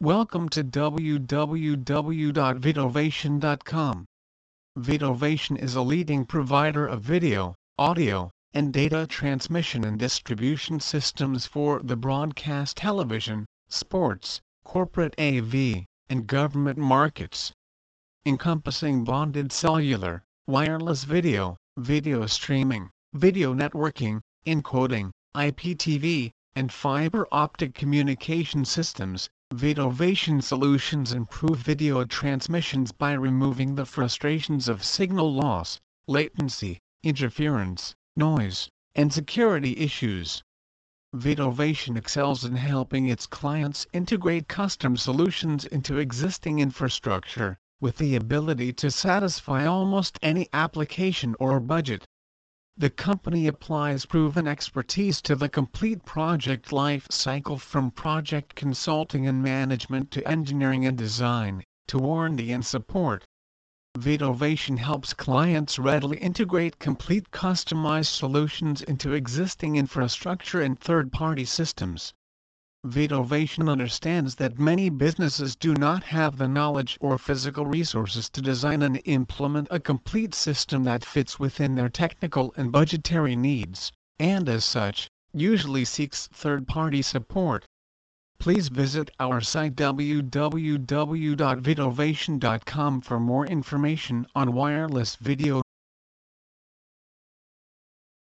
Welcome to www.vidovation.com. Vidovation is a leading provider of video, audio, and data transmission and distribution systems for the broadcast television, sports, corporate AV, and government markets. Encompassing bonded cellular, wireless video, video streaming, video networking, encoding, IPTV, and fiber optic communication systems, Vidovation solutions improve video transmissions by removing the frustrations of signal loss, latency, interference, noise, and security issues. Vidovation excels in helping its clients integrate custom solutions into existing infrastructure, with the ability to satisfy almost any application or budget. The company applies proven expertise to the complete project life cycle from project consulting and management to engineering and design, to warranty and support. Vidovation helps clients readily integrate complete customized solutions into existing infrastructure and third-party systems. Vidovation understands that many businesses do not have the knowledge or physical resources to design and implement a complete system that fits within their technical and budgetary needs, and as such, usually seeks third-party support. Please visit our site www.vidovation.com for more information on wireless video